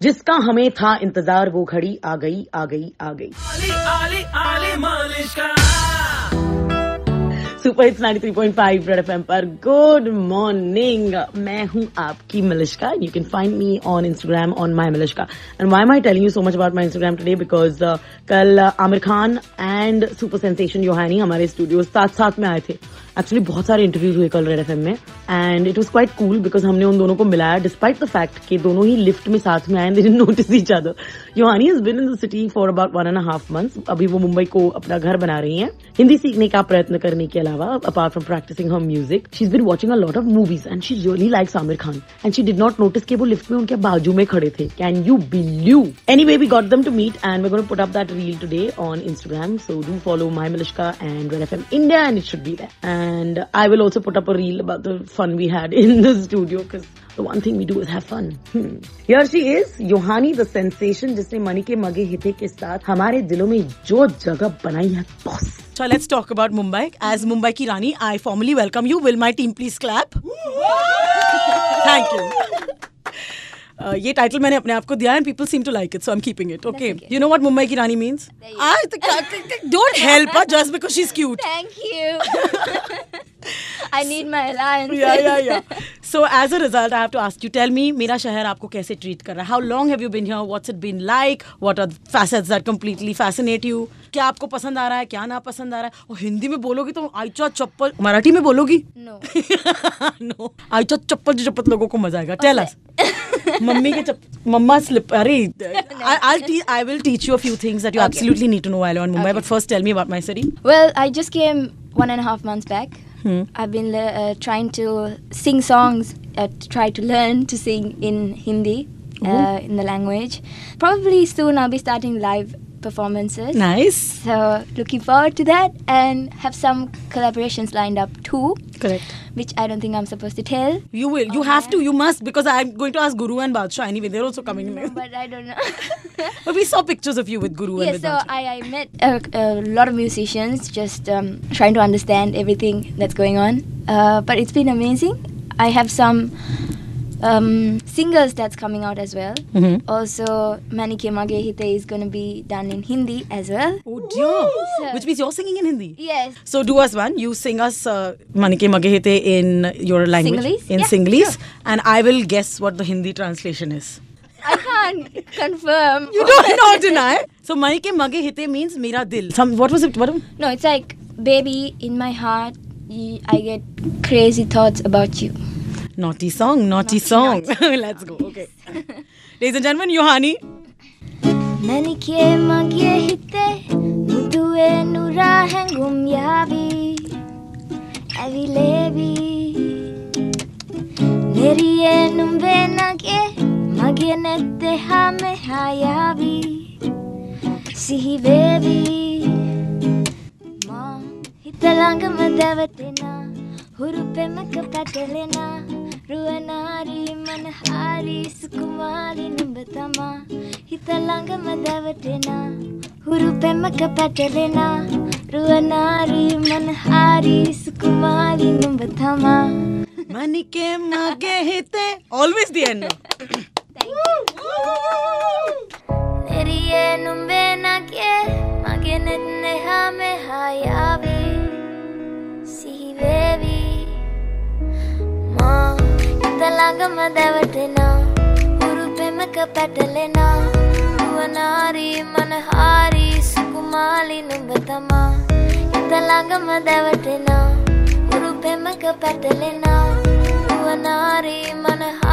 जिसका हमें था इंतज़ार वो घड़ी आ गई आ गई आ गई। Ali, Ali, Ali Malishka. Super hits 93.5 red FM पर। गुड मॉर्निंग मैं हूँ आपकी Malishka. You can find me on Instagram on my Malishka and why my telling you so much about my Instagram today because कल Aamir Khan and super sensation Yohani हमारे studio साथ साथ में आए थे। एक्चुअली बहुत सारे इंटरव्यूज़ हुए कल रेड एफ़ में and it was quite cool because हमने उन दोनों को मिलाया डिस्पाइट द फैक्ट कि दोनों ही लिफ्ट में साथ में आए they notice each other Yohani is been in the city for about one and half months अभी वो मुंबई को अपना घर बना रही है. हिंदी सीखने का प्रयत्न करने के अलावा apart from practising her music she is been watching a lot of movies and she really likes Aamir Khan and she did not notice कि वो लिफ्ट में उनके बाजू में खड़े थे. Can you believe anyway we got them to meet and we put up that reel today on Instagram so do follow my Malishka and red FM India and it should be there. And I will also put up a reel about the fun we had in the studio because the one thing we do is have fun. Hmm. Here she is, Yohani the sensation जिसने money के मगे हिते के साथ हमारे दिलों में जो जगह बनाई है boss So let's talk about Mumbai. As Mumbai ki Rani, I formally welcome you. Will my team please clap? Thank you. Uh, ये टाइटल मैंने अपने आप को दिया and people seem to like it so I am keeping it okay you know what Mumbai की रानी means don't help us just because she is cute thank you I need my alliance yeah yeah yeah so as a result I have to ask you tell me मेरा शहर आपको कैसे treat कर रहा how long have you been here what's it been like what are the facets that completely fascinate you क्या आपको पसंद आ रहा है? क्या ना पसंद आ रहा है? और हिंदी में बोलोगी तो आई आईचा चप्पल मराठी में बोलोगी? नो नो आईचा चप्पल जो चप्पल लोगों को मज़ा आएगा। Tell mummy ke chap, mama slip. Arey, I'll te- I will teach you a few things that you absolutely need to know while on Mumbai. But first, tell me about my city. Well, I just came one and a half months back. Hmm. I've been uh, trying to sing songs, uh, try to learn to sing in Hindi, uh, in the language. Probably soon I'll be starting live performances. nice So looking forward to that and have some collaborations lined up too, correct which I don't think I'm supposed to tell. You will. You have to. You must because I'm going to ask Guru and Badshah anyway. They're also coming. No, but I don't know. but we saw pictures of you with Guru and yeah, with so Badshah. I, I met a, a lot of musicians just um, trying to understand everything that's going on. Uh, but it's been amazing. I have some um, singles that's coming out as well. Mhm. Also, Manike Mage Hite is going to be done in Hindi as well. Oh dear. So- Which means you're singing in Hindi. Yes. So do us one. You sing us uh, Manike Magehite in your language. Sinhalese? In Yeah, Sinhalese. And I will guess what the Hindi translation is. I can't confirm. You don't know deny. So Manike Magehite means Mera Dil. Some what was it? What? No, it's like, baby, in my heart, I get crazy thoughts about you. Naughty song, naughty, song. Let's go. Okay. Ladies and gentlemen, Yohani. ನನಗೆ ಮಗೆ ಹಿತೆ ಮುದುವೆ ನೂರ ಹೆಂಗುಮ್ ಯಾವಿ ಅವಿಲೇವಿ ನೆರಿಯೇ ನುಂಬೆ ನಗೆ ಮಗೆ ನೆತ್ತೆ ಹಾಮೆ ಹಾಯಾವಿ ಸಿಹಿ ಬೇವಿ ಮಾ ಹಿತಲಾಂಗ ಮದವಟೆನ ಹುರುಪೆ ಮಕ್ಕ ಪಟಲೆನ රුවනාරී මනහාරී සුකුමාරි නුඹ තමා හිත ළඟම දැවටෙනා. හුරු පෙමක පැටලෙනා. රුවනාරී මනහාරී සුකුමාරි නුඹ තමා මනිකේ මගේ හිතේ ඔල්විස් දියන්න. එරියේ නුඹේ නගේ මගේ නෙත් නෙහා මෙහා යා. ළඟම දැවටෙනා. උරුපෙමක පැටලෙනා. දුවනාරී මනහාරී සුකුමාලි නුඹ තමා. හිත ළඟම දැවටෙනා. උරුපෙමක පැටලෙනා. දුවනාරී මනහාරී